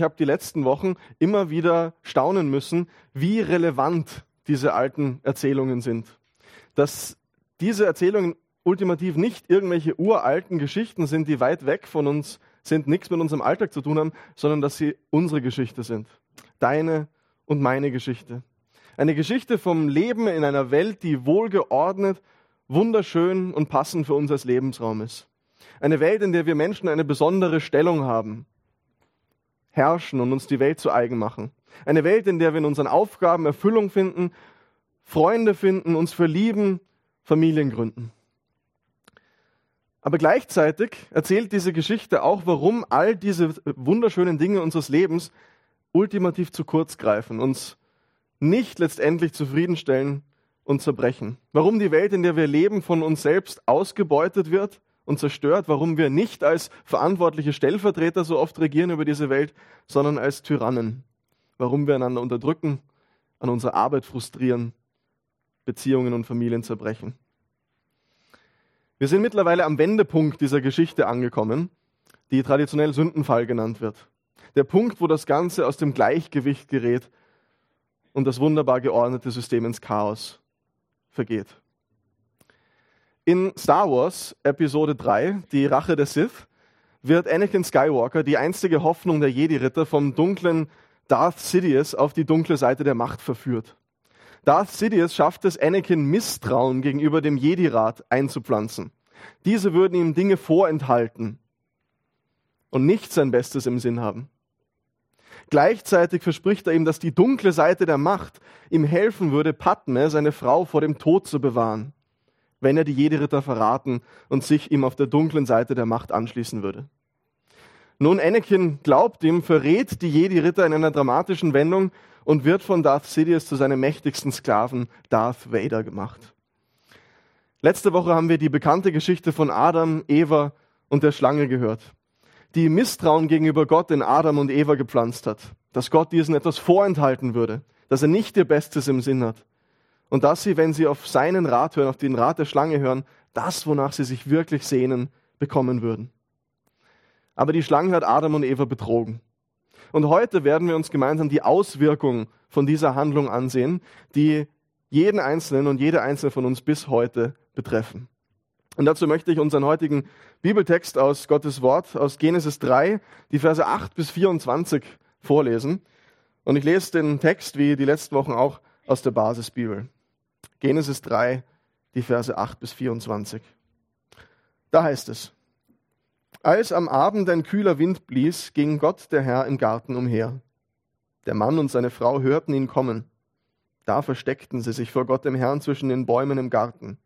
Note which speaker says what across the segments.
Speaker 1: Ich habe die letzten Wochen immer wieder staunen müssen, wie relevant diese alten Erzählungen sind. Dass diese Erzählungen ultimativ nicht irgendwelche uralten Geschichten sind, die weit weg von uns sind, nichts mit unserem Alltag zu tun haben, sondern dass sie unsere Geschichte sind. Deine und meine Geschichte. Eine Geschichte vom Leben in einer Welt, die wohlgeordnet, wunderschön und passend für uns als Lebensraum ist. Eine Welt, in der wir Menschen eine besondere Stellung haben, herrschen und uns die Welt zu eigen machen. Eine Welt, in der wir in unseren Aufgaben Erfüllung finden, Freunde finden, uns verlieben, Familien gründen. Aber gleichzeitig erzählt diese Geschichte auch, warum all diese wunderschönen Dinge unseres Lebens ultimativ zu kurz greifen, uns nicht letztendlich zufriedenstellen und zerbrechen. Warum die Welt, in der wir leben, von uns selbst ausgebeutet wird und zerstört, warum wir nicht als verantwortliche Stellvertreter so oft regieren über diese Welt, sondern als Tyrannen. Warum wir einander unterdrücken, an unserer Arbeit frustrieren, Beziehungen und Familien zerbrechen. Wir sind mittlerweile am Wendepunkt dieser Geschichte angekommen, die traditionell Sündenfall genannt wird. Der Punkt, wo das Ganze aus dem Gleichgewicht gerät und das wunderbar geordnete System ins Chaos vergeht. In Star Wars Episode 3, die Rache der Sith, wird Anakin Skywalker, die einzige Hoffnung der Jedi-Ritter, vom dunklen Darth Sidious auf die dunkle Seite der Macht verführt. Darth Sidious schafft es, Anakin Misstrauen gegenüber dem Jedi-Rat einzupflanzen. Diese würden ihm Dinge vorenthalten und nicht sein Bestes im Sinn haben. Gleichzeitig verspricht er ihm, dass die dunkle Seite der Macht ihm helfen würde, Padme, seine Frau, vor dem Tod zu bewahren wenn er die Jedi-Ritter verraten und sich ihm auf der dunklen Seite der Macht anschließen würde. Nun, Anakin glaubt ihm, verrät die Jedi-Ritter in einer dramatischen Wendung und wird von Darth Sidious zu seinem mächtigsten Sklaven Darth Vader gemacht. Letzte Woche haben wir die bekannte Geschichte von Adam, Eva und der Schlange gehört, die Misstrauen gegenüber Gott in Adam und Eva gepflanzt hat, dass Gott diesen etwas vorenthalten würde, dass er nicht ihr Bestes im Sinn hat und dass sie, wenn sie auf seinen Rat hören, auf den Rat der Schlange hören, das, wonach sie sich wirklich sehnen, bekommen würden. Aber die Schlange hat Adam und Eva betrogen. Und heute werden wir uns gemeinsam die Auswirkungen von dieser Handlung ansehen, die jeden Einzelnen und jede Einzelne von uns bis heute betreffen. Und dazu möchte ich unseren heutigen Bibeltext aus Gottes Wort, aus Genesis 3, die Verse 8 bis 24 vorlesen. Und ich lese den Text, wie die letzten Wochen auch, aus der Basisbibel. Genesis 3, die Verse 8 bis 24. Da heißt es, als am Abend ein kühler Wind blies, ging Gott der Herr im Garten umher. Der Mann und seine Frau hörten ihn kommen. Da versteckten sie sich vor Gott dem Herrn zwischen den Bäumen im Garten.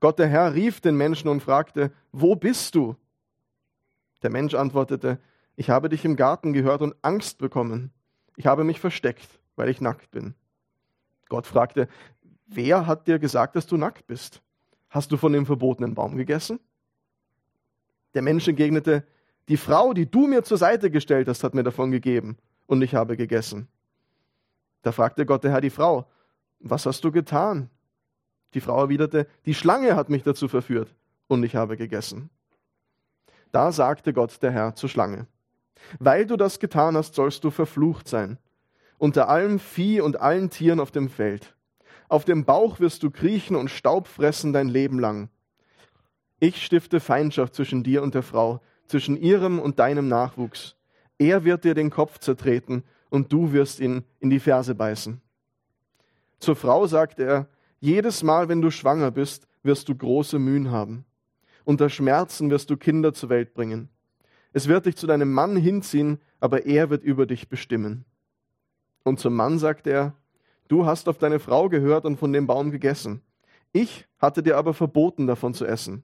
Speaker 1: Gott der Herr rief den Menschen und fragte, Wo bist du? Der Mensch antwortete, Ich habe dich im Garten gehört und Angst bekommen. Ich habe mich versteckt, weil ich nackt bin. Gott fragte, Wer hat dir gesagt, dass du nackt bist? Hast du von dem verbotenen Baum gegessen? Der Mensch entgegnete, die Frau, die du mir zur Seite gestellt hast, hat mir davon gegeben, und ich habe gegessen. Da fragte Gott der Herr die Frau, was hast du getan? Die Frau erwiderte, die Schlange hat mich dazu verführt, und ich habe gegessen. Da sagte Gott der Herr zur Schlange, weil du das getan hast, sollst du verflucht sein, unter allem Vieh und allen Tieren auf dem Feld. Auf dem Bauch wirst du kriechen und Staub fressen dein Leben lang. Ich stifte Feindschaft zwischen dir und der Frau, zwischen ihrem und deinem Nachwuchs. Er wird dir den Kopf zertreten und du wirst ihn in die Ferse beißen. Zur Frau sagte er, jedes Mal, wenn du schwanger bist, wirst du große Mühen haben. Unter Schmerzen wirst du Kinder zur Welt bringen. Es wird dich zu deinem Mann hinziehen, aber er wird über dich bestimmen. Und zum Mann sagte er, Du hast auf deine Frau gehört und von dem Baum gegessen. Ich hatte dir aber verboten, davon zu essen.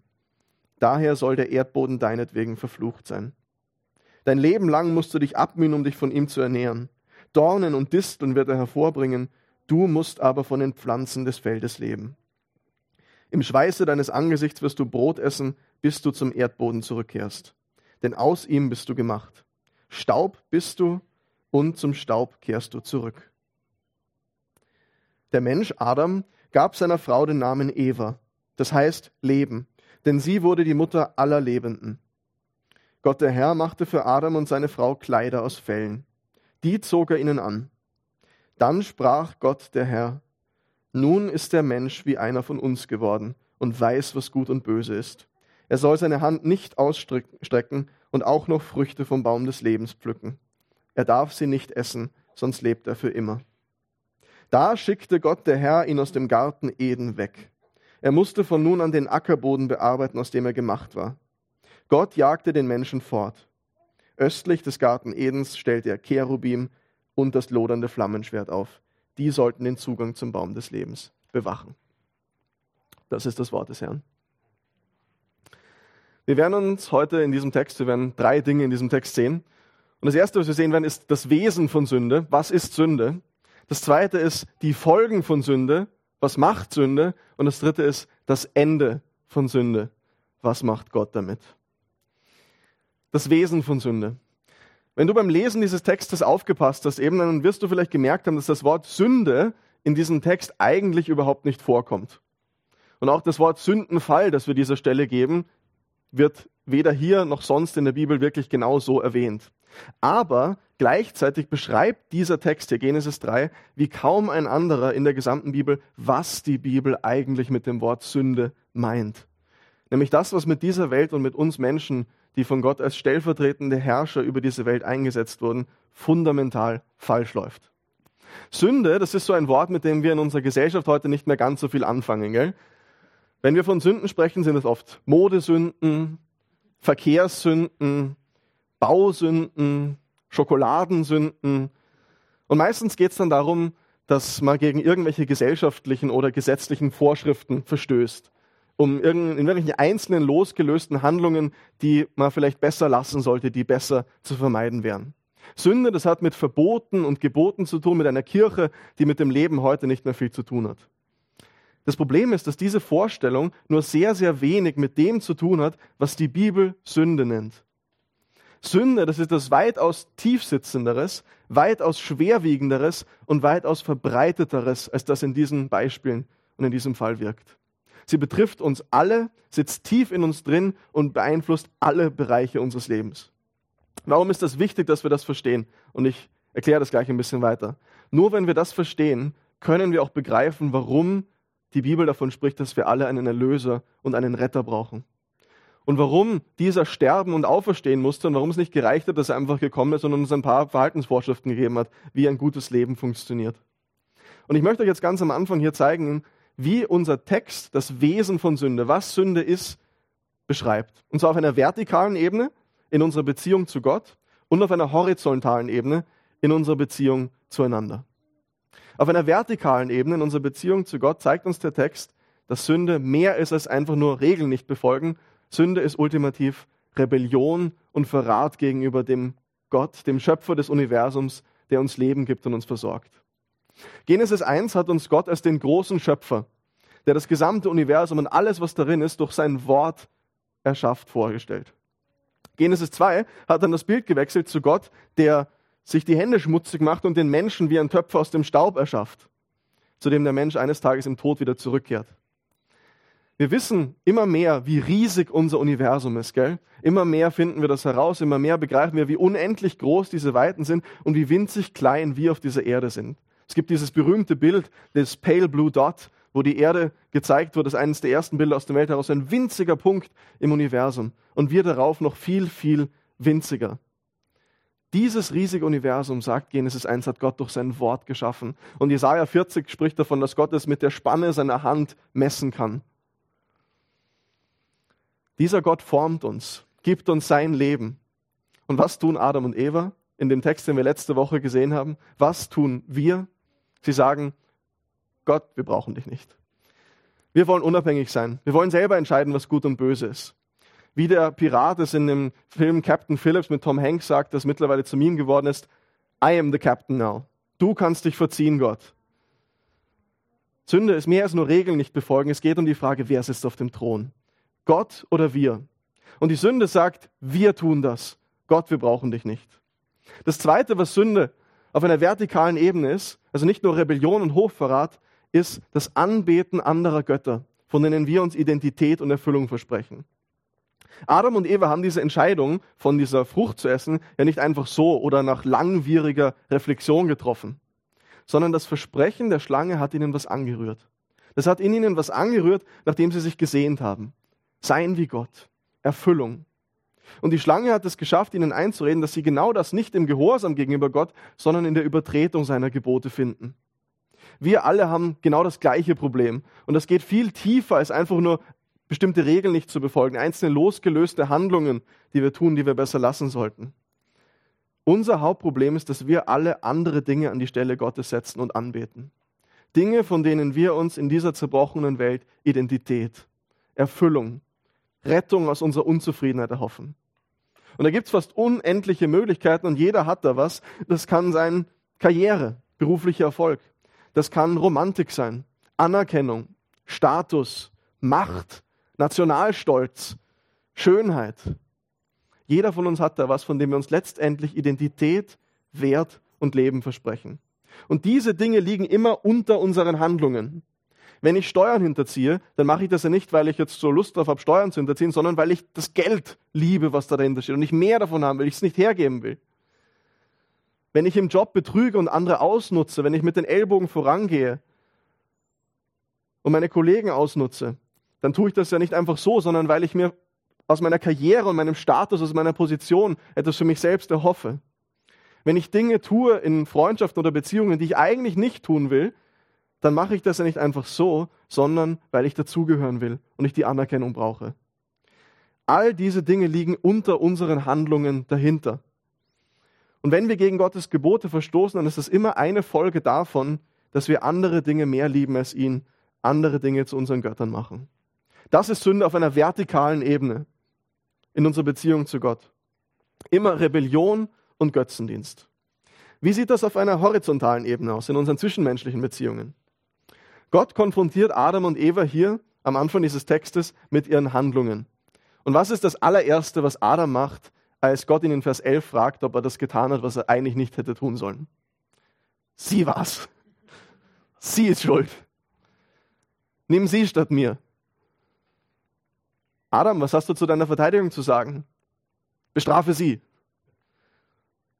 Speaker 1: Daher soll der Erdboden deinetwegen verflucht sein. Dein Leben lang musst du dich abmühen, um dich von ihm zu ernähren. Dornen und Disteln wird er hervorbringen, du musst aber von den Pflanzen des Feldes leben. Im Schweiße deines Angesichts wirst du Brot essen, bis du zum Erdboden zurückkehrst. Denn aus ihm bist du gemacht. Staub bist du und zum Staub kehrst du zurück. Der Mensch Adam gab seiner Frau den Namen Eva, das heißt Leben, denn sie wurde die Mutter aller Lebenden. Gott der Herr machte für Adam und seine Frau Kleider aus Fellen, Die zog er ihnen an. Dann sprach Gott der Herr, nun ist der Mensch wie einer von uns geworden und weiß, was gut und böse ist. Er soll seine Hand nicht ausstrecken und auch noch Früchte vom Baum des Lebens pflücken. Er darf sie nicht essen, sonst lebt er für immer. Da schickte Gott der Herr ihn aus dem Garten Eden weg. Er musste von nun an den Ackerboden bearbeiten, aus dem er gemacht war. Gott jagte den Menschen fort. Östlich des Garten Edens stellte er Cherubim und das lodernde Flammenschwert auf. Die sollten den Zugang zum Baum des Lebens bewachen. Das ist das Wort des Herrn. Wir werden uns heute in diesem Text, wir werden drei Dinge in diesem Text sehen. Und das erste, was wir sehen werden, ist das Wesen von Sünde. Was ist Sünde? Das zweite ist die Folgen von Sünde. Was macht Sünde? Und das dritte ist das Ende von Sünde. Was macht Gott damit? Das Wesen von Sünde. Wenn du beim Lesen dieses Textes aufgepasst hast, eben dann wirst du vielleicht gemerkt haben, dass das Wort Sünde in diesem Text eigentlich überhaupt nicht vorkommt. Und auch das Wort Sündenfall, das wir dieser Stelle geben, wird weder hier noch sonst in der Bibel wirklich genau so erwähnt. Aber gleichzeitig beschreibt dieser Text hier, Genesis 3, wie kaum ein anderer in der gesamten Bibel, was die Bibel eigentlich mit dem Wort Sünde meint. Nämlich das, was mit dieser Welt und mit uns Menschen, die von Gott als stellvertretende Herrscher über diese Welt eingesetzt wurden, fundamental falsch läuft. Sünde, das ist so ein Wort, mit dem wir in unserer Gesellschaft heute nicht mehr ganz so viel anfangen. Gell? Wenn wir von Sünden sprechen, sind es oft Modesünden, Verkehrssünden, Bausünden, Schokoladensünden. Und meistens geht es dann darum, dass man gegen irgendwelche gesellschaftlichen oder gesetzlichen Vorschriften verstößt, um in irgendwelchen einzelnen losgelösten Handlungen, die man vielleicht besser lassen sollte, die besser zu vermeiden wären. Sünde, das hat mit Verboten und Geboten zu tun, mit einer Kirche, die mit dem Leben heute nicht mehr viel zu tun hat. Das Problem ist, dass diese Vorstellung nur sehr, sehr wenig mit dem zu tun hat, was die Bibel Sünde nennt. Sünde, das ist das weitaus tiefsitzenderes, weitaus schwerwiegenderes und weitaus verbreiteteres, als das in diesen Beispielen und in diesem Fall wirkt. Sie betrifft uns alle, sitzt tief in uns drin und beeinflusst alle Bereiche unseres Lebens. Warum ist das wichtig, dass wir das verstehen? Und ich erkläre das gleich ein bisschen weiter. Nur wenn wir das verstehen, können wir auch begreifen, warum die Bibel davon spricht, dass wir alle einen Erlöser und einen Retter brauchen. Und warum dieser sterben und auferstehen musste und warum es nicht gereicht hat, dass er einfach gekommen ist und uns ein paar Verhaltensvorschriften gegeben hat, wie ein gutes Leben funktioniert. Und ich möchte euch jetzt ganz am Anfang hier zeigen, wie unser Text das Wesen von Sünde, was Sünde ist, beschreibt. Und zwar auf einer vertikalen Ebene in unserer Beziehung zu Gott und auf einer horizontalen Ebene in unserer Beziehung zueinander. Auf einer vertikalen Ebene in unserer Beziehung zu Gott zeigt uns der Text, dass Sünde mehr ist als einfach nur Regeln nicht befolgen. Sünde ist ultimativ Rebellion und Verrat gegenüber dem Gott, dem Schöpfer des Universums, der uns Leben gibt und uns versorgt. Genesis 1 hat uns Gott als den großen Schöpfer, der das gesamte Universum und alles, was darin ist, durch sein Wort erschafft, vorgestellt. Genesis 2 hat dann das Bild gewechselt zu Gott, der sich die Hände schmutzig macht und den Menschen wie ein Töpfer aus dem Staub erschafft, zu dem der Mensch eines Tages im Tod wieder zurückkehrt. Wir wissen immer mehr, wie riesig unser Universum ist, gell? Immer mehr finden wir das heraus, immer mehr begreifen wir, wie unendlich groß diese Weiten sind und wie winzig klein wir auf dieser Erde sind. Es gibt dieses berühmte Bild des Pale Blue Dot, wo die Erde gezeigt wird, das ist eines der ersten Bilder aus der Welt heraus, ein winziger Punkt im Universum und wir darauf noch viel, viel winziger. Dieses riesige Universum, sagt Genesis 1, hat Gott durch sein Wort geschaffen. Und Jesaja 40 spricht davon, dass Gott es mit der Spanne seiner Hand messen kann. Dieser Gott formt uns, gibt uns sein Leben. Und was tun Adam und Eva in dem Text, den wir letzte Woche gesehen haben? Was tun wir? Sie sagen, Gott, wir brauchen dich nicht. Wir wollen unabhängig sein. Wir wollen selber entscheiden, was gut und böse ist. Wie der Pirat es in dem Film Captain Phillips mit Tom Hanks sagt, das mittlerweile zu Meme geworden ist, I am the captain now. Du kannst dich verziehen, Gott. Sünde ist mehr als nur Regeln nicht befolgen. Es geht um die Frage, wer sitzt auf dem Thron? Gott oder wir? Und die Sünde sagt, wir tun das. Gott, wir brauchen dich nicht. Das Zweite, was Sünde auf einer vertikalen Ebene ist, also nicht nur Rebellion und Hochverrat, ist das Anbeten anderer Götter, von denen wir uns Identität und Erfüllung versprechen. Adam und Eva haben diese Entscheidung, von dieser Frucht zu essen, ja nicht einfach so oder nach langwieriger Reflexion getroffen, sondern das Versprechen der Schlange hat ihnen was angerührt. Das hat in ihnen was angerührt, nachdem sie sich gesehnt haben. Seien wie Gott. Erfüllung. Und die Schlange hat es geschafft, ihnen einzureden, dass sie genau das nicht im Gehorsam gegenüber Gott, sondern in der Übertretung seiner Gebote finden. Wir alle haben genau das gleiche Problem. Und das geht viel tiefer als einfach nur bestimmte Regeln nicht zu befolgen, einzelne losgelöste Handlungen, die wir tun, die wir besser lassen sollten. Unser Hauptproblem ist, dass wir alle andere Dinge an die Stelle Gottes setzen und anbeten. Dinge, von denen wir uns in dieser zerbrochenen Welt Identität, Erfüllung, Rettung aus unserer Unzufriedenheit erhoffen. Und da gibt es fast unendliche Möglichkeiten und jeder hat da was. Das kann sein Karriere, beruflicher Erfolg. Das kann Romantik sein, Anerkennung, Status, Macht, Nationalstolz, Schönheit. Jeder von uns hat da was, von dem wir uns letztendlich Identität, Wert und Leben versprechen. Und diese Dinge liegen immer unter unseren Handlungen. Wenn ich Steuern hinterziehe, dann mache ich das ja nicht, weil ich jetzt so Lust drauf habe, Steuern zu hinterziehen, sondern weil ich das Geld liebe, was da dahinter steht und ich mehr davon haben will, ich es nicht hergeben will. Wenn ich im Job betrüge und andere ausnutze, wenn ich mit den Ellbogen vorangehe und meine Kollegen ausnutze, dann tue ich das ja nicht einfach so, sondern weil ich mir aus meiner Karriere und meinem Status, aus meiner Position etwas für mich selbst erhoffe. Wenn ich Dinge tue in Freundschaften oder Beziehungen, die ich eigentlich nicht tun will, dann mache ich das ja nicht einfach so, sondern weil ich dazugehören will und ich die Anerkennung brauche. All diese Dinge liegen unter unseren Handlungen dahinter. Und wenn wir gegen Gottes Gebote verstoßen, dann ist das immer eine Folge davon, dass wir andere Dinge mehr lieben als ihn, andere Dinge zu unseren Göttern machen. Das ist Sünde auf einer vertikalen Ebene in unserer Beziehung zu Gott. Immer Rebellion und Götzendienst. Wie sieht das auf einer horizontalen Ebene aus, in unseren zwischenmenschlichen Beziehungen? Gott konfrontiert Adam und Eva hier am Anfang dieses Textes mit ihren Handlungen. Und was ist das allererste, was Adam macht, als Gott ihn in Vers 11 fragt, ob er das getan hat, was er eigentlich nicht hätte tun sollen? Sie war's. Sie ist schuld. Nimm sie statt mir. Adam, was hast du zu deiner Verteidigung zu sagen? Bestrafe sie.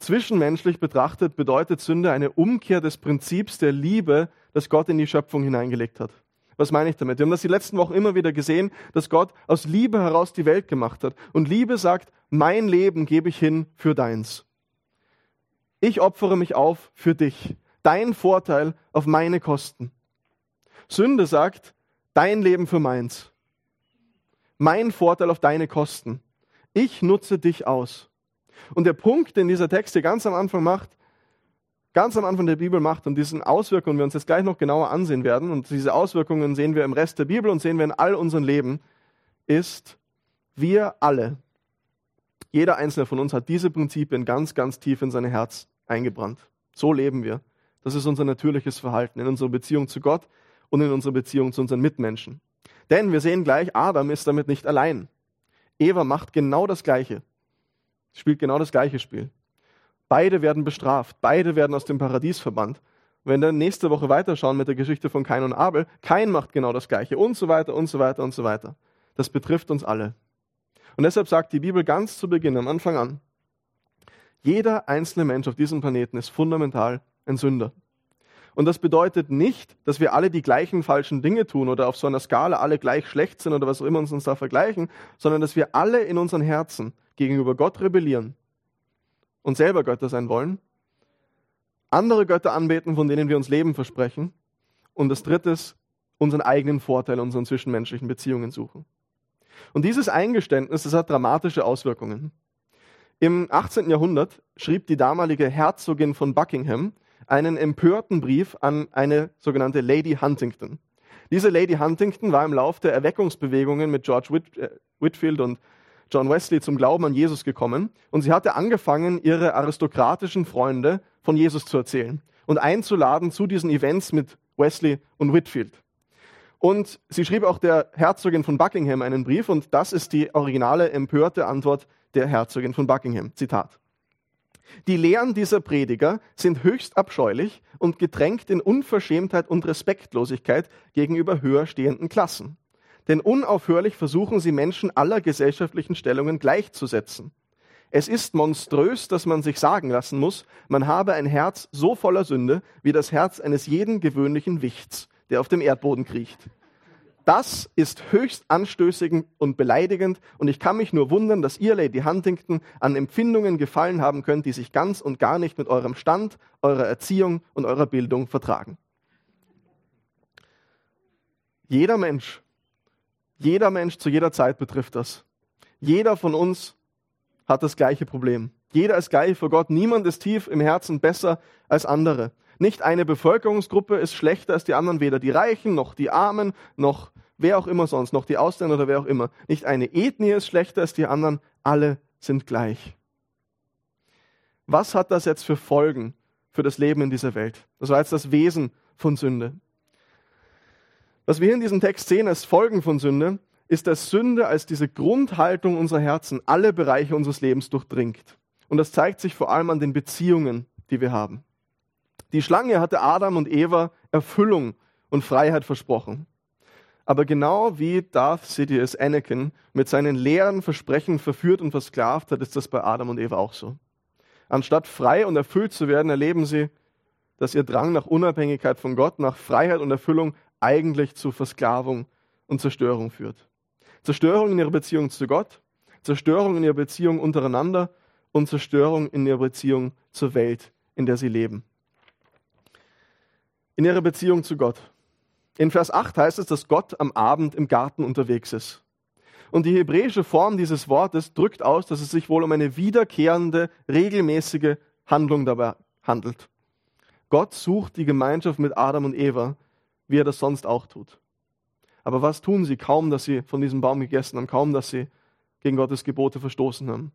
Speaker 1: Zwischenmenschlich betrachtet bedeutet Sünde eine Umkehr des Prinzips der Liebe, das Gott in die Schöpfung hineingelegt hat. Was meine ich damit? Wir haben das die letzten Wochen immer wieder gesehen, dass Gott aus Liebe heraus die Welt gemacht hat. Und Liebe sagt, mein Leben gebe ich hin für deins. Ich opfere mich auf für dich. Dein Vorteil auf meine Kosten. Sünde sagt, dein Leben für meins. Mein Vorteil auf deine Kosten. Ich nutze dich aus. Und der Punkt, den dieser Text hier ganz am Anfang macht, ganz am Anfang der Bibel macht und diesen Auswirkungen wir uns jetzt gleich noch genauer ansehen werden, und diese Auswirkungen sehen wir im Rest der Bibel und sehen wir in all unserem Leben, ist, wir alle, jeder einzelne von uns hat diese Prinzipien ganz, ganz tief in sein Herz eingebrannt. So leben wir. Das ist unser natürliches Verhalten in unserer Beziehung zu Gott und in unserer Beziehung zu unseren Mitmenschen. Denn wir sehen gleich, Adam ist damit nicht allein. Eva macht genau das Gleiche spielt genau das gleiche Spiel. Beide werden bestraft, beide werden aus dem Paradies verbannt. Wenn wir nächste Woche weiterschauen mit der Geschichte von Kain und Abel, Kain macht genau das Gleiche und so weiter und so weiter und so weiter. Das betrifft uns alle. Und deshalb sagt die Bibel ganz zu Beginn, am Anfang an, jeder einzelne Mensch auf diesem Planeten ist fundamental ein Sünder. Und das bedeutet nicht, dass wir alle die gleichen falschen Dinge tun oder auf so einer Skala alle gleich schlecht sind oder was auch immer uns da vergleichen, sondern dass wir alle in unseren Herzen gegenüber Gott rebellieren und selber Götter sein wollen, andere Götter anbeten, von denen wir uns Leben versprechen und das dritte ist, unseren eigenen Vorteil, unseren zwischenmenschlichen Beziehungen suchen. Und dieses Eingeständnis, das hat dramatische Auswirkungen. Im 18. Jahrhundert schrieb die damalige Herzogin von Buckingham einen empörten Brief an eine sogenannte Lady Huntington. Diese Lady Huntington war im Lauf der Erweckungsbewegungen mit George Whit äh, Whitfield und John Wesley zum Glauben an Jesus gekommen und sie hatte angefangen, ihre aristokratischen Freunde von Jesus zu erzählen und einzuladen zu diesen Events mit Wesley und Whitfield. Und sie schrieb auch der Herzogin von Buckingham einen Brief und das ist die originale empörte Antwort der Herzogin von Buckingham. Zitat. Die Lehren dieser Prediger sind höchst abscheulich und getränkt in Unverschämtheit und Respektlosigkeit gegenüber höher stehenden Klassen. Denn unaufhörlich versuchen sie Menschen aller gesellschaftlichen Stellungen gleichzusetzen. Es ist monströs, dass man sich sagen lassen muss, man habe ein Herz so voller Sünde wie das Herz eines jeden gewöhnlichen Wichts, der auf dem Erdboden kriecht. Das ist höchst anstößig und beleidigend und ich kann mich nur wundern, dass ihr, Lady Huntington, an Empfindungen gefallen haben könnt, die sich ganz und gar nicht mit eurem Stand, eurer Erziehung und eurer Bildung vertragen. Jeder Mensch, jeder Mensch zu jeder Zeit betrifft das. Jeder von uns hat das gleiche Problem. Jeder ist gleich vor Gott. Niemand ist tief im Herzen besser als andere. Nicht eine Bevölkerungsgruppe ist schlechter als die anderen, weder die Reichen noch die Armen noch wer auch immer sonst, noch die Ausländer oder wer auch immer. Nicht eine Ethnie ist schlechter als die anderen, alle sind gleich. Was hat das jetzt für Folgen für das Leben in dieser Welt? Das war jetzt das Wesen von Sünde. Was wir hier in diesem Text sehen als Folgen von Sünde, ist, dass Sünde als diese Grundhaltung unserer Herzen alle Bereiche unseres Lebens durchdringt. Und das zeigt sich vor allem an den Beziehungen, die wir haben. Die Schlange hatte Adam und Eva Erfüllung und Freiheit versprochen. Aber genau wie Darth Sidious Anakin mit seinen leeren Versprechen verführt und versklavt hat, ist das bei Adam und Eva auch so. Anstatt frei und erfüllt zu werden, erleben sie, dass ihr Drang nach Unabhängigkeit von Gott, nach Freiheit und Erfüllung eigentlich zu Versklavung und Zerstörung führt. Zerstörung in ihrer Beziehung zu Gott, Zerstörung in ihrer Beziehung untereinander und Zerstörung in ihrer Beziehung zur Welt, in der sie leben. In ihrer Beziehung zu Gott. In Vers 8 heißt es, dass Gott am Abend im Garten unterwegs ist. Und die hebräische Form dieses Wortes drückt aus, dass es sich wohl um eine wiederkehrende, regelmäßige Handlung dabei handelt. Gott sucht die Gemeinschaft mit Adam und Eva, wie er das sonst auch tut. Aber was tun sie? Kaum, dass sie von diesem Baum gegessen haben, kaum, dass sie gegen Gottes Gebote verstoßen haben.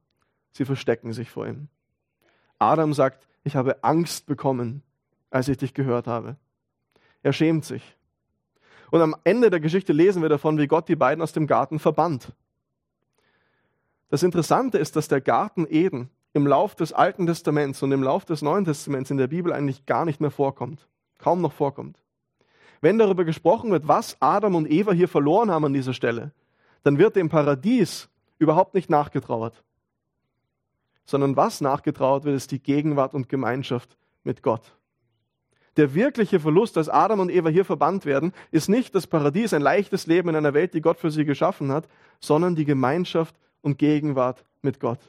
Speaker 1: Sie verstecken sich vor ihm. Adam sagt, ich habe Angst bekommen, als ich dich gehört habe. Er schämt sich. Und am Ende der Geschichte lesen wir davon, wie Gott die beiden aus dem Garten verbannt. Das Interessante ist, dass der Garten Eden im Lauf des Alten Testaments und im Lauf des Neuen Testaments in der Bibel eigentlich gar nicht mehr vorkommt. Kaum noch vorkommt. Wenn darüber gesprochen wird, was Adam und Eva hier verloren haben an dieser Stelle, dann wird dem Paradies überhaupt nicht nachgetrauert. Sondern was nachgetrauert wird, ist die Gegenwart und Gemeinschaft mit Gott. Der wirkliche Verlust, dass Adam und Eva hier verbannt werden, ist nicht das Paradies, ein leichtes Leben in einer Welt, die Gott für sie geschaffen hat, sondern die Gemeinschaft und Gegenwart mit Gott.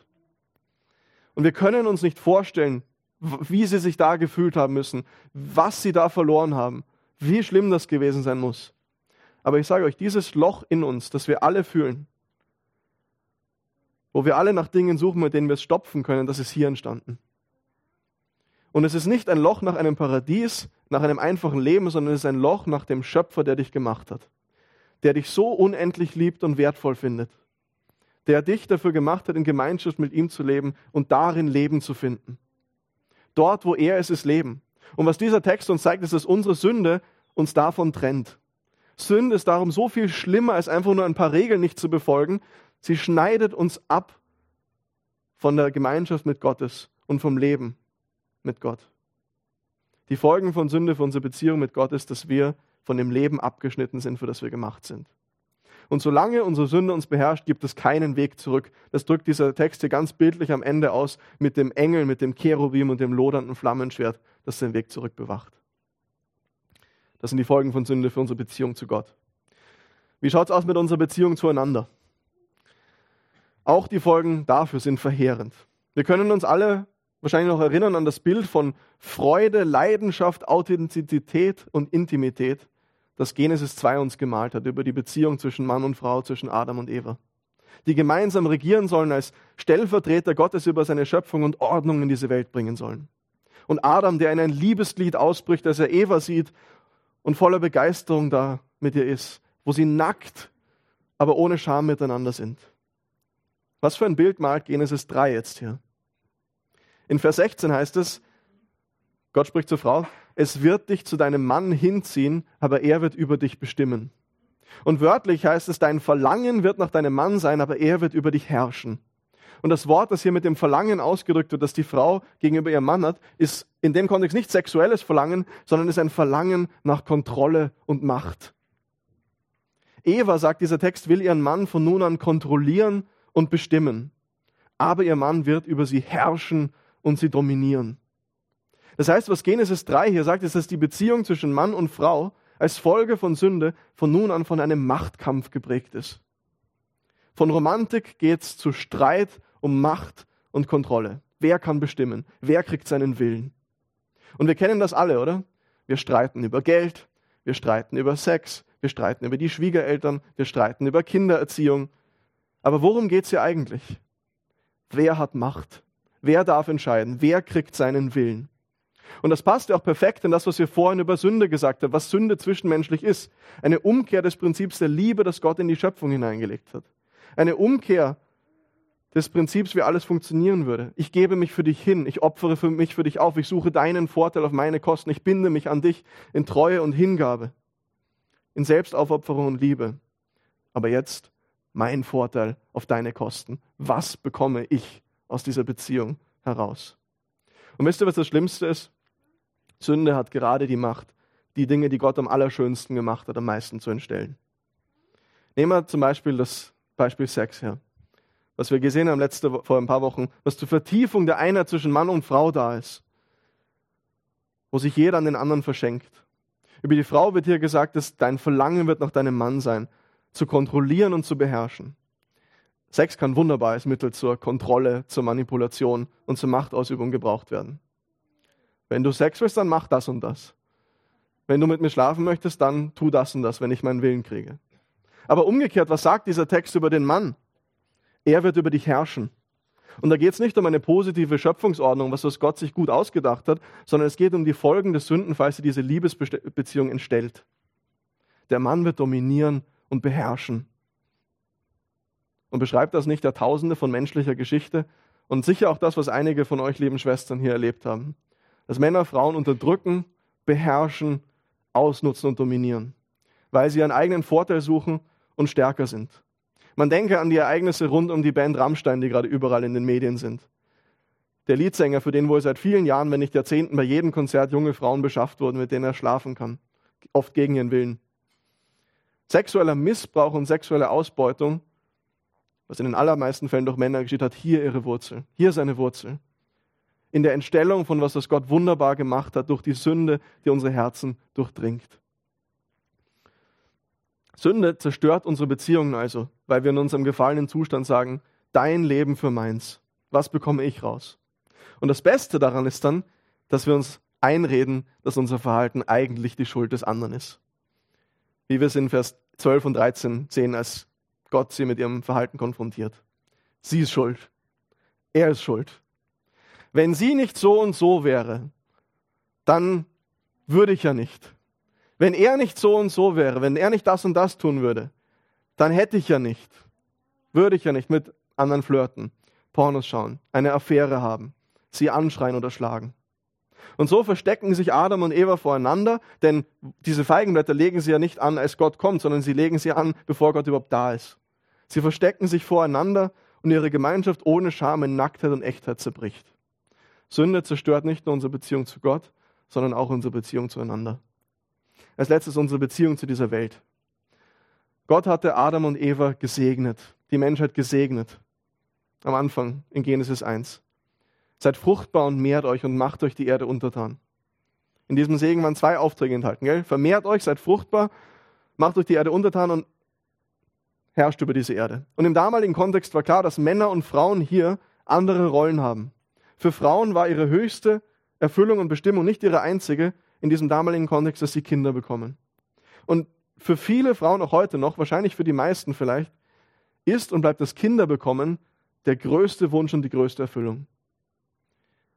Speaker 1: Und wir können uns nicht vorstellen, wie sie sich da gefühlt haben müssen, was sie da verloren haben, wie schlimm das gewesen sein muss. Aber ich sage euch, dieses Loch in uns, das wir alle fühlen, wo wir alle nach Dingen suchen, mit denen wir es stopfen können, das ist hier entstanden. Und es ist nicht ein Loch nach einem Paradies, nach einem einfachen Leben, sondern es ist ein Loch nach dem Schöpfer, der dich gemacht hat, der dich so unendlich liebt und wertvoll findet, der dich dafür gemacht hat, in Gemeinschaft mit ihm zu leben und darin Leben zu finden. Dort, wo er ist, ist Leben. Und was dieser Text uns zeigt, ist, dass unsere Sünde uns davon trennt. Sünde ist darum so viel schlimmer, als einfach nur ein paar Regeln nicht zu befolgen. Sie schneidet uns ab von der Gemeinschaft mit Gottes und vom Leben mit Gott. Die Folgen von Sünde für unsere Beziehung mit Gott ist, dass wir von dem Leben abgeschnitten sind, für das wir gemacht sind. Und solange unsere Sünde uns beherrscht, gibt es keinen Weg zurück. Das drückt dieser Text hier ganz bildlich am Ende aus mit dem Engel, mit dem Cherubim und dem lodernden Flammenschwert, das den Weg zurück bewacht. Das sind die Folgen von Sünde für unsere Beziehung zu Gott. Wie schaut es aus mit unserer Beziehung zueinander? Auch die Folgen dafür sind verheerend. Wir können uns alle wahrscheinlich noch erinnern an das Bild von Freude, Leidenschaft, Authentizität und Intimität, das Genesis 2 uns gemalt hat über die Beziehung zwischen Mann und Frau, zwischen Adam und Eva. Die gemeinsam regieren sollen als Stellvertreter Gottes über seine Schöpfung und Ordnung in diese Welt bringen sollen. Und Adam, der in ein Liebesglied ausbricht, als er Eva sieht und voller Begeisterung da mit ihr ist, wo sie nackt, aber ohne Scham miteinander sind. Was für ein Bild malt Genesis 3 jetzt hier? In Vers 16 heißt es, Gott spricht zur Frau, es wird dich zu deinem Mann hinziehen, aber er wird über dich bestimmen. Und wörtlich heißt es, dein Verlangen wird nach deinem Mann sein, aber er wird über dich herrschen. Und das Wort, das hier mit dem Verlangen ausgedrückt wird, das die Frau gegenüber ihrem Mann hat, ist in dem Kontext nicht sexuelles Verlangen, sondern ist ein Verlangen nach Kontrolle und Macht. Eva, sagt dieser Text, will ihren Mann von nun an kontrollieren und bestimmen. Aber ihr Mann wird über sie herrschen und sie dominieren. Das heißt, was Genesis 3 hier sagt, ist, dass die Beziehung zwischen Mann und Frau als Folge von Sünde von nun an von einem Machtkampf geprägt ist. Von Romantik geht es zu Streit um Macht und Kontrolle. Wer kann bestimmen? Wer kriegt seinen Willen? Und wir kennen das alle, oder? Wir streiten über Geld, wir streiten über Sex, wir streiten über die Schwiegereltern, wir streiten über Kindererziehung. Aber worum geht es hier eigentlich? Wer hat Macht? Wer darf entscheiden? Wer kriegt seinen Willen? Und das passt ja auch perfekt in das, was wir vorhin über Sünde gesagt haben, was Sünde zwischenmenschlich ist. Eine Umkehr des Prinzips der Liebe, das Gott in die Schöpfung hineingelegt hat. Eine Umkehr des Prinzips, wie alles funktionieren würde. Ich gebe mich für dich hin, ich opfere für mich für dich auf, ich suche deinen Vorteil auf meine Kosten, ich binde mich an dich in Treue und Hingabe, in Selbstaufopferung und Liebe. Aber jetzt mein Vorteil auf deine Kosten. Was bekomme ich aus dieser Beziehung heraus? Und wisst ihr, was das Schlimmste ist? Sünde hat gerade die Macht, die Dinge, die Gott am allerschönsten gemacht hat, am meisten zu entstellen. Nehmen wir zum Beispiel das Beispiel Sex her. Was wir gesehen haben letzte, vor ein paar Wochen, was zur Vertiefung der Einheit zwischen Mann und Frau da ist. Wo sich jeder an den anderen verschenkt. Über die Frau wird hier gesagt, dass dein Verlangen wird nach deinem Mann sein, zu kontrollieren und zu beherrschen. Sex kann wunderbar als Mittel zur Kontrolle, zur Manipulation und zur Machtausübung gebraucht werden. Wenn du Sex willst, dann mach das und das. Wenn du mit mir schlafen möchtest, dann tu das und das, wenn ich meinen Willen kriege. Aber umgekehrt, was sagt dieser Text über den Mann? Er wird über dich herrschen. Und da geht es nicht um eine positive Schöpfungsordnung, was, Gott sich gut ausgedacht hat, sondern es geht um die Folgen des Sünden, falls sie diese Liebesbeziehung entstellt. Der Mann wird dominieren und beherrschen. Und beschreibt das nicht Jahrtausende von menschlicher Geschichte und sicher auch das, was einige von euch lieben Schwestern hier erlebt haben dass Männer Frauen unterdrücken, beherrschen, ausnutzen und dominieren, weil sie ihren eigenen Vorteil suchen und stärker sind. Man denke an die Ereignisse rund um die Band Rammstein, die gerade überall in den Medien sind. Der Leadsänger, für den wohl seit vielen Jahren, wenn nicht Jahrzehnten, bei jedem Konzert junge Frauen beschafft wurden, mit denen er schlafen kann, oft gegen ihren Willen. Sexueller Missbrauch und sexuelle Ausbeutung, was in den allermeisten Fällen durch Männer geschieht, hat hier ihre Wurzel. Hier seine Wurzel in der Entstellung von was, was Gott wunderbar gemacht hat durch die Sünde, die unsere Herzen durchdringt. Sünde zerstört unsere Beziehungen also, weil wir in unserem gefallenen Zustand sagen, dein Leben für meins. Was bekomme ich raus? Und das Beste daran ist dann, dass wir uns einreden, dass unser Verhalten eigentlich die Schuld des anderen ist. Wie wir es in Vers 12 und 13 sehen, als Gott sie mit ihrem Verhalten konfrontiert. Sie ist schuld. Er ist schuld wenn sie nicht so und so wäre, dann würde ich ja nicht. Wenn er nicht so und so wäre, wenn er nicht das und das tun würde, dann hätte ich ja nicht, würde ich ja nicht mit anderen flirten, Pornos schauen, eine Affäre haben, sie anschreien oder schlagen. Und so verstecken sich Adam und Eva voreinander, denn diese Feigenblätter legen sie ja nicht an, als Gott kommt, sondern sie legen sie an, bevor Gott überhaupt da ist. Sie verstecken sich voreinander und ihre Gemeinschaft ohne Scham in Nacktheit und Echtheit zerbricht. Sünde zerstört nicht nur unsere Beziehung zu Gott, sondern auch unsere Beziehung zueinander. Als letztes unsere Beziehung zu dieser Welt. Gott hatte Adam und Eva gesegnet, die Menschheit gesegnet. Am Anfang in Genesis 1. Seid fruchtbar und mehrt euch und macht euch die Erde untertan. In diesem Segen waren zwei Aufträge enthalten. Gell? Vermehrt euch, seid fruchtbar, macht euch die Erde untertan und herrscht über diese Erde. Und im damaligen Kontext war klar, dass Männer und Frauen hier andere Rollen haben. Für Frauen war ihre höchste Erfüllung und Bestimmung nicht ihre einzige in diesem damaligen Kontext, dass sie Kinder bekommen. Und für viele Frauen auch heute noch, wahrscheinlich für die meisten vielleicht, ist und bleibt das Kinderbekommen der größte Wunsch und die größte Erfüllung.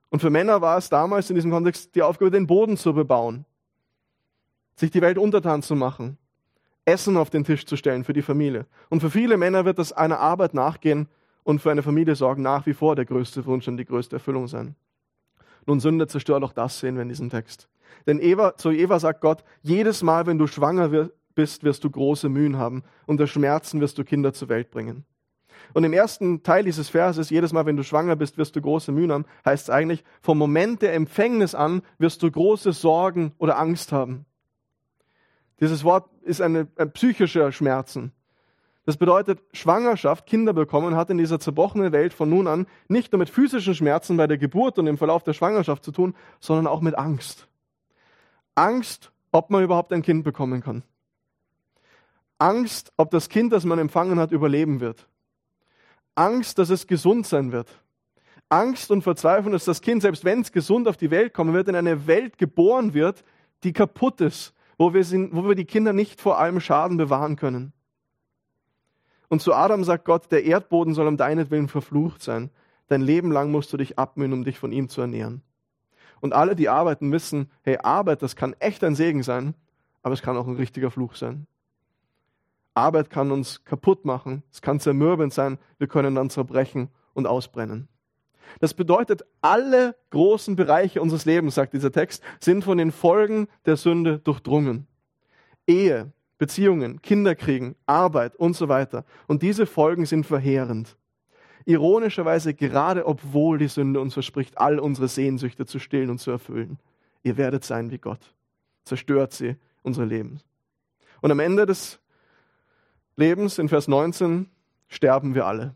Speaker 1: Und für Männer war es damals in diesem Kontext die Aufgabe, den Boden zu bebauen, sich die Welt untertan zu machen, Essen auf den Tisch zu stellen für die Familie. Und für viele Männer wird das einer Arbeit nachgehen, und für eine Familie sorgen nach wie vor der größte Wunsch und die größte Erfüllung sein. Nun, Sünde zerstört auch das, sehen wir in diesem Text. Denn Eva, zu Eva sagt Gott, jedes Mal, wenn du schwanger bist, wirst du große Mühen haben. Unter Schmerzen wirst du Kinder zur Welt bringen. Und im ersten Teil dieses Verses, jedes Mal, wenn du schwanger bist, wirst du große Mühen haben, heißt es eigentlich, vom Moment der Empfängnis an wirst du große Sorgen oder Angst haben. Dieses Wort ist eine, ein psychischer Schmerzen. Das bedeutet, Schwangerschaft, Kinder bekommen, hat in dieser zerbrochenen Welt von nun an nicht nur mit physischen Schmerzen bei der Geburt und im Verlauf der Schwangerschaft zu tun, sondern auch mit Angst. Angst, ob man überhaupt ein Kind bekommen kann. Angst, ob das Kind, das man empfangen hat, überleben wird. Angst, dass es gesund sein wird. Angst und Verzweiflung, dass das Kind, selbst wenn es gesund auf die Welt kommen wird, in eine Welt geboren wird, die kaputt ist, wo wir, sind, wo wir die Kinder nicht vor allem Schaden bewahren können. Und zu Adam sagt Gott, der Erdboden soll um deinetwillen verflucht sein. Dein Leben lang musst du dich abmühen, um dich von ihm zu ernähren. Und alle, die arbeiten, wissen, hey, Arbeit, das kann echt ein Segen sein, aber es kann auch ein richtiger Fluch sein. Arbeit kann uns kaputt machen, es kann zermürbend sein, wir können dann zerbrechen und ausbrennen. Das bedeutet, alle großen Bereiche unseres Lebens, sagt dieser Text, sind von den Folgen der Sünde durchdrungen. Ehe, Beziehungen, Kinderkriegen, Arbeit und so weiter. Und diese Folgen sind verheerend. Ironischerweise gerade obwohl die Sünde uns verspricht, all unsere Sehnsüchte zu stillen und zu erfüllen. Ihr werdet sein wie Gott. Zerstört sie unser Leben. Und am Ende des Lebens, in Vers 19, sterben wir alle.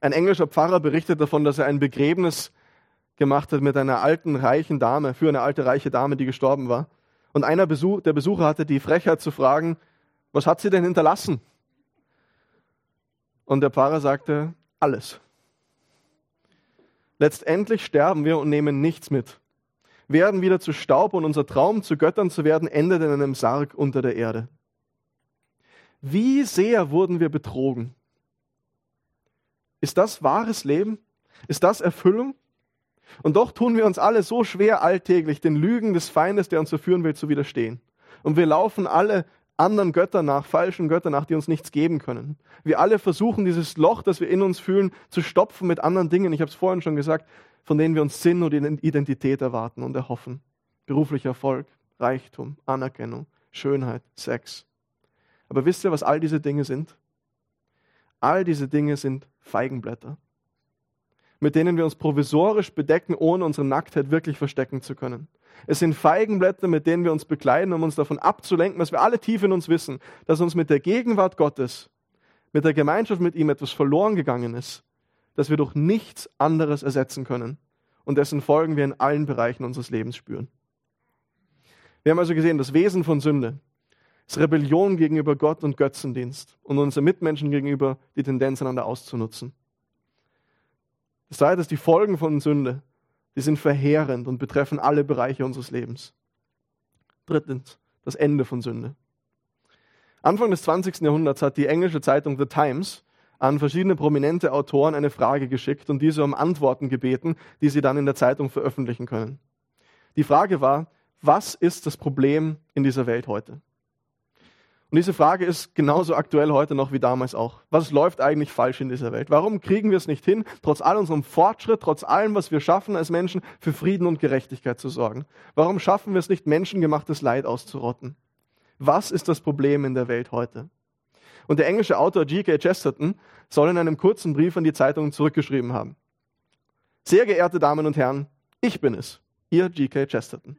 Speaker 1: Ein englischer Pfarrer berichtet davon, dass er ein Begräbnis gemacht hat mit einer alten, reichen Dame, für eine alte, reiche Dame, die gestorben war. Und einer Besuch, der Besucher hatte die Frechheit zu fragen, was hat sie denn hinterlassen? Und der Pfarrer sagte, alles. Letztendlich sterben wir und nehmen nichts mit. Werden wieder zu Staub und unser Traum, zu Göttern zu werden, endet in einem Sarg unter der Erde. Wie sehr wurden wir betrogen? Ist das wahres Leben? Ist das Erfüllung? Und doch tun wir uns alle so schwer alltäglich, den Lügen des Feindes, der uns verführen will, zu widerstehen. Und wir laufen alle anderen Göttern nach, falschen Göttern nach, die uns nichts geben können. Wir alle versuchen, dieses Loch, das wir in uns fühlen, zu stopfen mit anderen Dingen, ich habe es vorhin schon gesagt, von denen wir uns Sinn und Identität erwarten und erhoffen. Beruflicher Erfolg, Reichtum, Anerkennung, Schönheit, Sex. Aber wisst ihr, was all diese Dinge sind? All diese Dinge sind Feigenblätter mit denen wir uns provisorisch bedecken, ohne unsere Nacktheit wirklich verstecken zu können. Es sind Feigenblätter, mit denen wir uns bekleiden, um uns davon abzulenken, was wir alle tief in uns wissen, dass uns mit der Gegenwart Gottes, mit der Gemeinschaft mit ihm etwas verloren gegangen ist, das wir durch nichts anderes ersetzen können und dessen Folgen wir in allen Bereichen unseres Lebens spüren. Wir haben also gesehen, das Wesen von Sünde ist Rebellion gegenüber Gott und Götzendienst und unseren Mitmenschen gegenüber die Tendenz einander auszunutzen. Das zweite ist die Folgen von Sünde. Die sind verheerend und betreffen alle Bereiche unseres Lebens. Drittens, das Ende von Sünde. Anfang des 20. Jahrhunderts hat die englische Zeitung The Times an verschiedene prominente Autoren eine Frage geschickt und diese um Antworten gebeten, die sie dann in der Zeitung veröffentlichen können. Die Frage war, was ist das Problem in dieser Welt heute? Und diese Frage ist genauso aktuell heute noch wie damals auch. Was läuft eigentlich falsch in dieser Welt? Warum kriegen wir es nicht hin, trotz all unserem Fortschritt, trotz allem, was wir schaffen als Menschen, für Frieden und Gerechtigkeit zu sorgen? Warum schaffen wir es nicht, menschengemachtes Leid auszurotten? Was ist das Problem in der Welt heute? Und der englische Autor G.K. Chesterton soll in einem kurzen Brief an die Zeitung zurückgeschrieben haben. Sehr geehrte Damen und Herren, ich bin es, Ihr G.K. Chesterton.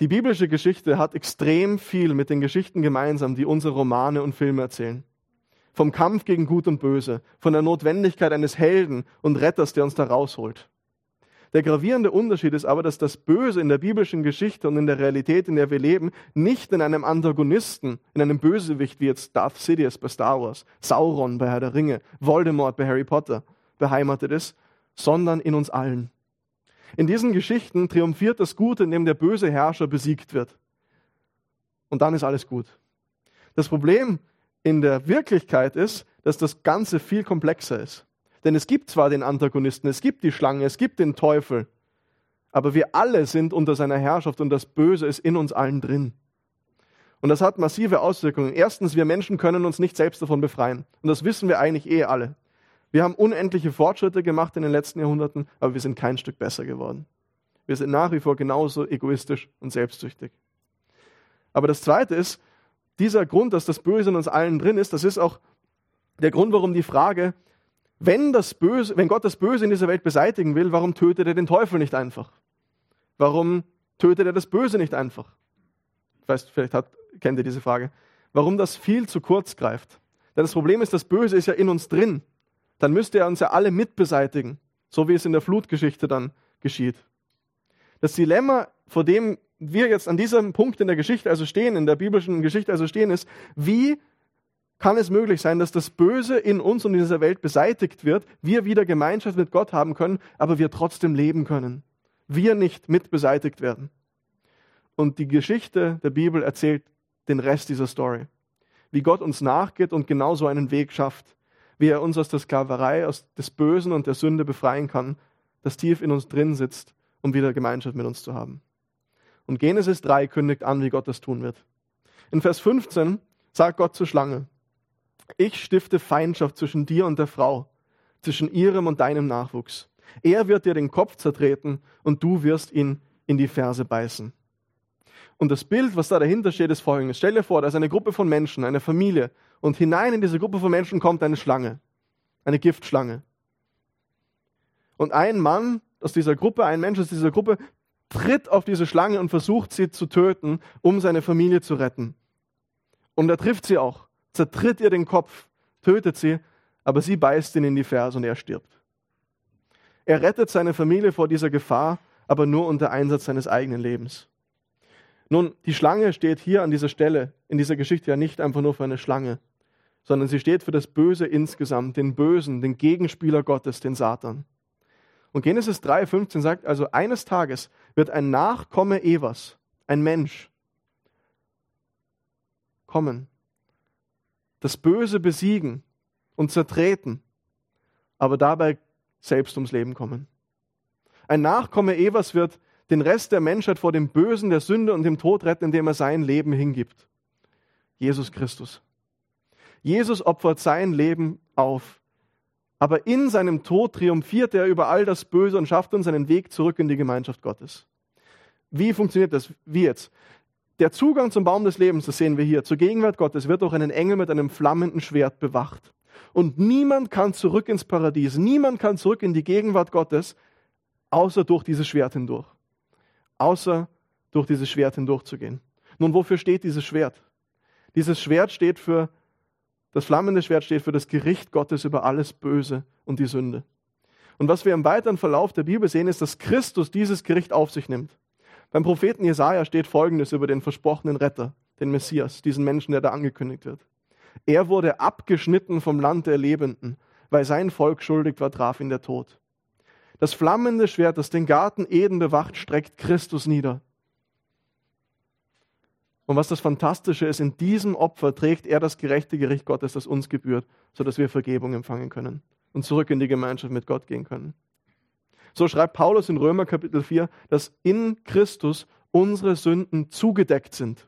Speaker 1: Die biblische Geschichte hat extrem viel mit den Geschichten gemeinsam, die unsere Romane und Filme erzählen. Vom Kampf gegen Gut und Böse, von der Notwendigkeit eines Helden und Retters, der uns da rausholt. Der gravierende Unterschied ist aber, dass das Böse in der biblischen Geschichte und in der Realität, in der wir leben, nicht in einem Antagonisten, in einem Bösewicht wie jetzt Darth Sidious bei Star Wars, Sauron bei Herr der Ringe, Voldemort bei Harry Potter beheimatet ist, sondern in uns allen. In diesen Geschichten triumphiert das Gute, indem der böse Herrscher besiegt wird. Und dann ist alles gut. Das Problem in der Wirklichkeit ist, dass das Ganze viel komplexer ist. Denn es gibt zwar den Antagonisten, es gibt die Schlange, es gibt den Teufel, aber wir alle sind unter seiner Herrschaft und das Böse ist in uns allen drin. Und das hat massive Auswirkungen. Erstens, wir Menschen können uns nicht selbst davon befreien. Und das wissen wir eigentlich eh alle. Wir haben unendliche Fortschritte gemacht in den letzten Jahrhunderten, aber wir sind kein Stück besser geworden. Wir sind nach wie vor genauso egoistisch und selbstsüchtig. Aber das Zweite ist, dieser Grund, dass das Böse in uns allen drin ist, das ist auch der Grund, warum die Frage, wenn, das Böse, wenn Gott das Böse in dieser Welt beseitigen will, warum tötet er den Teufel nicht einfach? Warum tötet er das Böse nicht einfach? Ich weiß, vielleicht hat, kennt ihr diese Frage. Warum das viel zu kurz greift. Denn das Problem ist, das Böse ist ja in uns drin. Dann müsste er uns ja alle mitbeseitigen, so wie es in der Flutgeschichte dann geschieht. Das Dilemma, vor dem wir jetzt an diesem Punkt in der Geschichte also stehen, in der biblischen Geschichte also stehen, ist, wie kann es möglich sein, dass das Böse in uns und in dieser Welt beseitigt wird, wir wieder Gemeinschaft mit Gott haben können, aber wir trotzdem leben können. Wir nicht mit beseitigt werden. Und die Geschichte der Bibel erzählt den Rest dieser Story. Wie Gott uns nachgeht und genau so einen Weg schafft. Wie er uns aus der Sklaverei, aus des Bösen und der Sünde befreien kann, das tief in uns drin sitzt, um wieder Gemeinschaft mit uns zu haben. Und Genesis 3 kündigt an, wie Gott das tun wird. In Vers 15 sagt Gott zur Schlange, ich stifte Feindschaft zwischen dir und der Frau, zwischen ihrem und deinem Nachwuchs. Er wird dir den Kopf zertreten und du wirst ihn in die Ferse beißen. Und das Bild, was da dahinter steht, ist folgendes. Stell dir vor, da ist eine Gruppe von Menschen, eine Familie, und hinein in diese Gruppe von Menschen kommt eine Schlange, eine Giftschlange. Und ein Mann aus dieser Gruppe, ein Mensch aus dieser Gruppe, tritt auf diese Schlange und versucht sie zu töten, um seine Familie zu retten. Und er trifft sie auch zertritt ihr den Kopf, tötet sie, aber sie beißt ihn in die Ferse und er stirbt. Er rettet seine Familie vor dieser Gefahr, aber nur unter Einsatz seines eigenen Lebens. Nun, die Schlange steht hier an dieser Stelle in dieser Geschichte ja nicht einfach nur für eine Schlange, sondern sie steht für das Böse insgesamt, den Bösen, den Gegenspieler Gottes, den Satan. Und Genesis 3,15 sagt also, eines Tages wird ein Nachkomme Evas, ein Mensch, kommen, das Böse besiegen und zertreten, aber dabei selbst ums Leben kommen. Ein Nachkomme Evas wird den Rest der Menschheit vor dem Bösen, der Sünde und dem Tod retten, indem er sein Leben hingibt. Jesus Christus. Jesus opfert sein Leben auf. Aber in seinem Tod triumphiert er über all das Böse und schafft uns einen Weg zurück in die Gemeinschaft Gottes. Wie funktioniert das? Wie jetzt? Der Zugang zum Baum des Lebens, das sehen wir hier, zur Gegenwart Gottes, wird durch einen Engel mit einem flammenden Schwert bewacht. Und niemand kann zurück ins Paradies, niemand kann zurück in die Gegenwart Gottes, außer durch dieses Schwert hindurch. Außer durch dieses Schwert hindurchzugehen. Nun, wofür steht dieses Schwert? Dieses Schwert steht für, das flammende Schwert steht für das Gericht Gottes über alles Böse und die Sünde. Und was wir im weiteren Verlauf der Bibel sehen, ist, dass Christus dieses Gericht auf sich nimmt. Beim Propheten Jesaja steht Folgendes über den versprochenen Retter, den Messias, diesen Menschen, der da angekündigt wird. Er wurde abgeschnitten vom Land der Lebenden, weil sein Volk schuldig war, traf ihn der Tod. Das flammende Schwert, das den Garten Eden bewacht, streckt Christus nieder. Und was das Fantastische ist, in diesem Opfer trägt er das gerechte Gericht Gottes, das uns gebührt, sodass wir Vergebung empfangen können und zurück in die Gemeinschaft mit Gott gehen können. So schreibt Paulus in Römer Kapitel 4, dass in Christus unsere Sünden zugedeckt sind.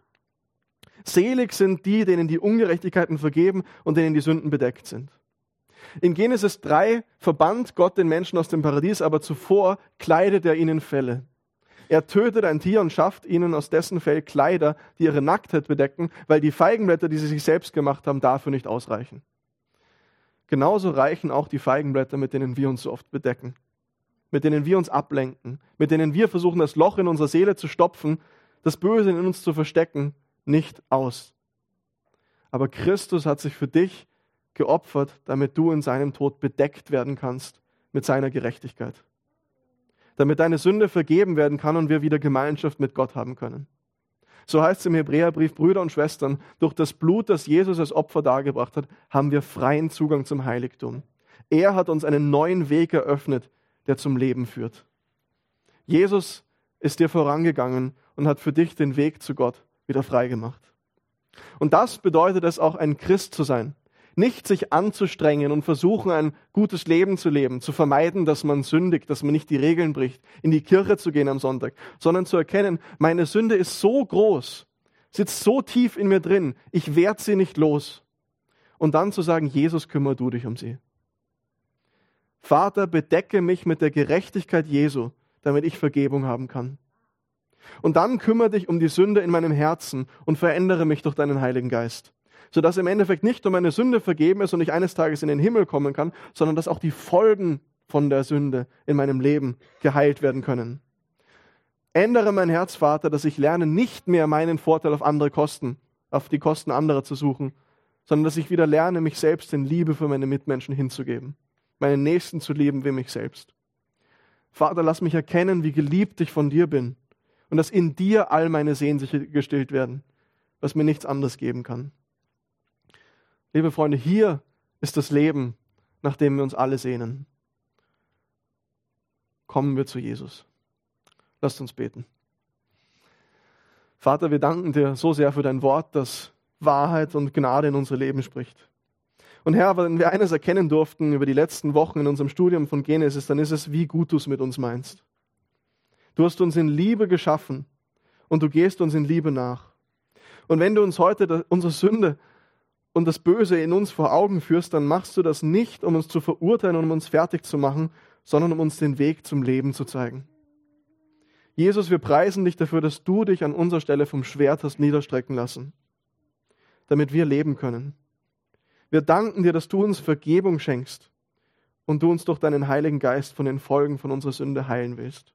Speaker 1: Selig sind die, denen die Ungerechtigkeiten vergeben und denen die Sünden bedeckt sind. In Genesis 3 verbannt Gott den Menschen aus dem Paradies, aber zuvor kleidet er ihnen Felle. Er tötet ein Tier und schafft ihnen aus dessen Fell Kleider, die ihre Nacktheit bedecken, weil die Feigenblätter, die sie sich selbst gemacht haben, dafür nicht ausreichen. Genauso reichen auch die Feigenblätter, mit denen wir uns so oft bedecken mit denen wir uns ablenken, mit denen wir versuchen, das Loch in unserer Seele zu stopfen, das Böse in uns zu verstecken, nicht aus. Aber Christus hat sich für dich geopfert, damit du in seinem Tod bedeckt werden kannst mit seiner Gerechtigkeit. Damit deine Sünde vergeben werden kann und wir wieder Gemeinschaft mit Gott haben können. So heißt es im Hebräerbrief, Brüder und Schwestern, durch das Blut, das Jesus als Opfer dargebracht hat, haben wir freien Zugang zum Heiligtum. Er hat uns einen neuen Weg eröffnet, der zum Leben führt. Jesus ist dir vorangegangen und hat für dich den Weg zu Gott wieder freigemacht. Und das bedeutet es auch, ein Christ zu sein. Nicht sich anzustrengen und versuchen, ein gutes Leben zu leben, zu vermeiden, dass man sündigt, dass man nicht die Regeln bricht, in die Kirche zu gehen am Sonntag, sondern zu erkennen, meine Sünde ist so groß, sitzt so tief in mir drin, ich werde sie nicht los. Und dann zu sagen, Jesus, kümmere du dich um sie. Vater, bedecke mich mit der Gerechtigkeit Jesu, damit ich Vergebung haben kann. Und dann kümmere dich um die Sünde in meinem Herzen und verändere mich durch deinen Heiligen Geist. Sodass im Endeffekt nicht nur meine Sünde vergeben ist und ich eines Tages in den Himmel kommen kann, sondern dass auch die Folgen von der Sünde in meinem Leben geheilt werden können. Ändere mein Herz, Vater, dass ich lerne, nicht mehr meinen Vorteil auf andere Kosten, auf die Kosten anderer zu suchen, sondern dass ich wieder lerne, mich selbst in Liebe für meine Mitmenschen hinzugeben, meinen Nächsten zu lieben wie mich selbst. Vater, lass mich erkennen, wie geliebt ich von dir bin und dass in dir all meine Sehnsüchte gestillt werden, was mir nichts anderes geben kann. Liebe Freunde, hier ist das Leben, nach dem wir uns alle sehnen. Kommen wir zu Jesus. Lasst uns beten. Vater, wir danken dir so sehr für dein Wort, das Wahrheit und Gnade in unser Leben spricht. Und Herr, wenn wir eines erkennen durften über die letzten Wochen in unserem Studium von Genesis, dann ist es, wie gut du es mit uns meinst. Du hast uns in Liebe geschaffen und du gehst uns in Liebe nach. Und wenn du uns heute unsere Sünde und das Böse in uns vor Augen führst, dann machst du das nicht, um uns zu verurteilen und um uns fertig zu machen, sondern um uns den Weg zum Leben zu zeigen. Jesus, wir preisen dich dafür, dass du dich an unserer Stelle vom Schwert hast niederstrecken lassen, damit wir leben können. Wir danken dir, dass du uns Vergebung schenkst und du uns durch deinen Heiligen Geist von den Folgen von unserer Sünde heilen willst.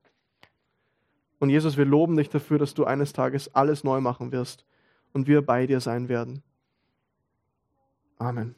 Speaker 1: Und Jesus, wir loben dich dafür, dass du eines Tages alles neu machen wirst und wir bei dir sein werden. Amen.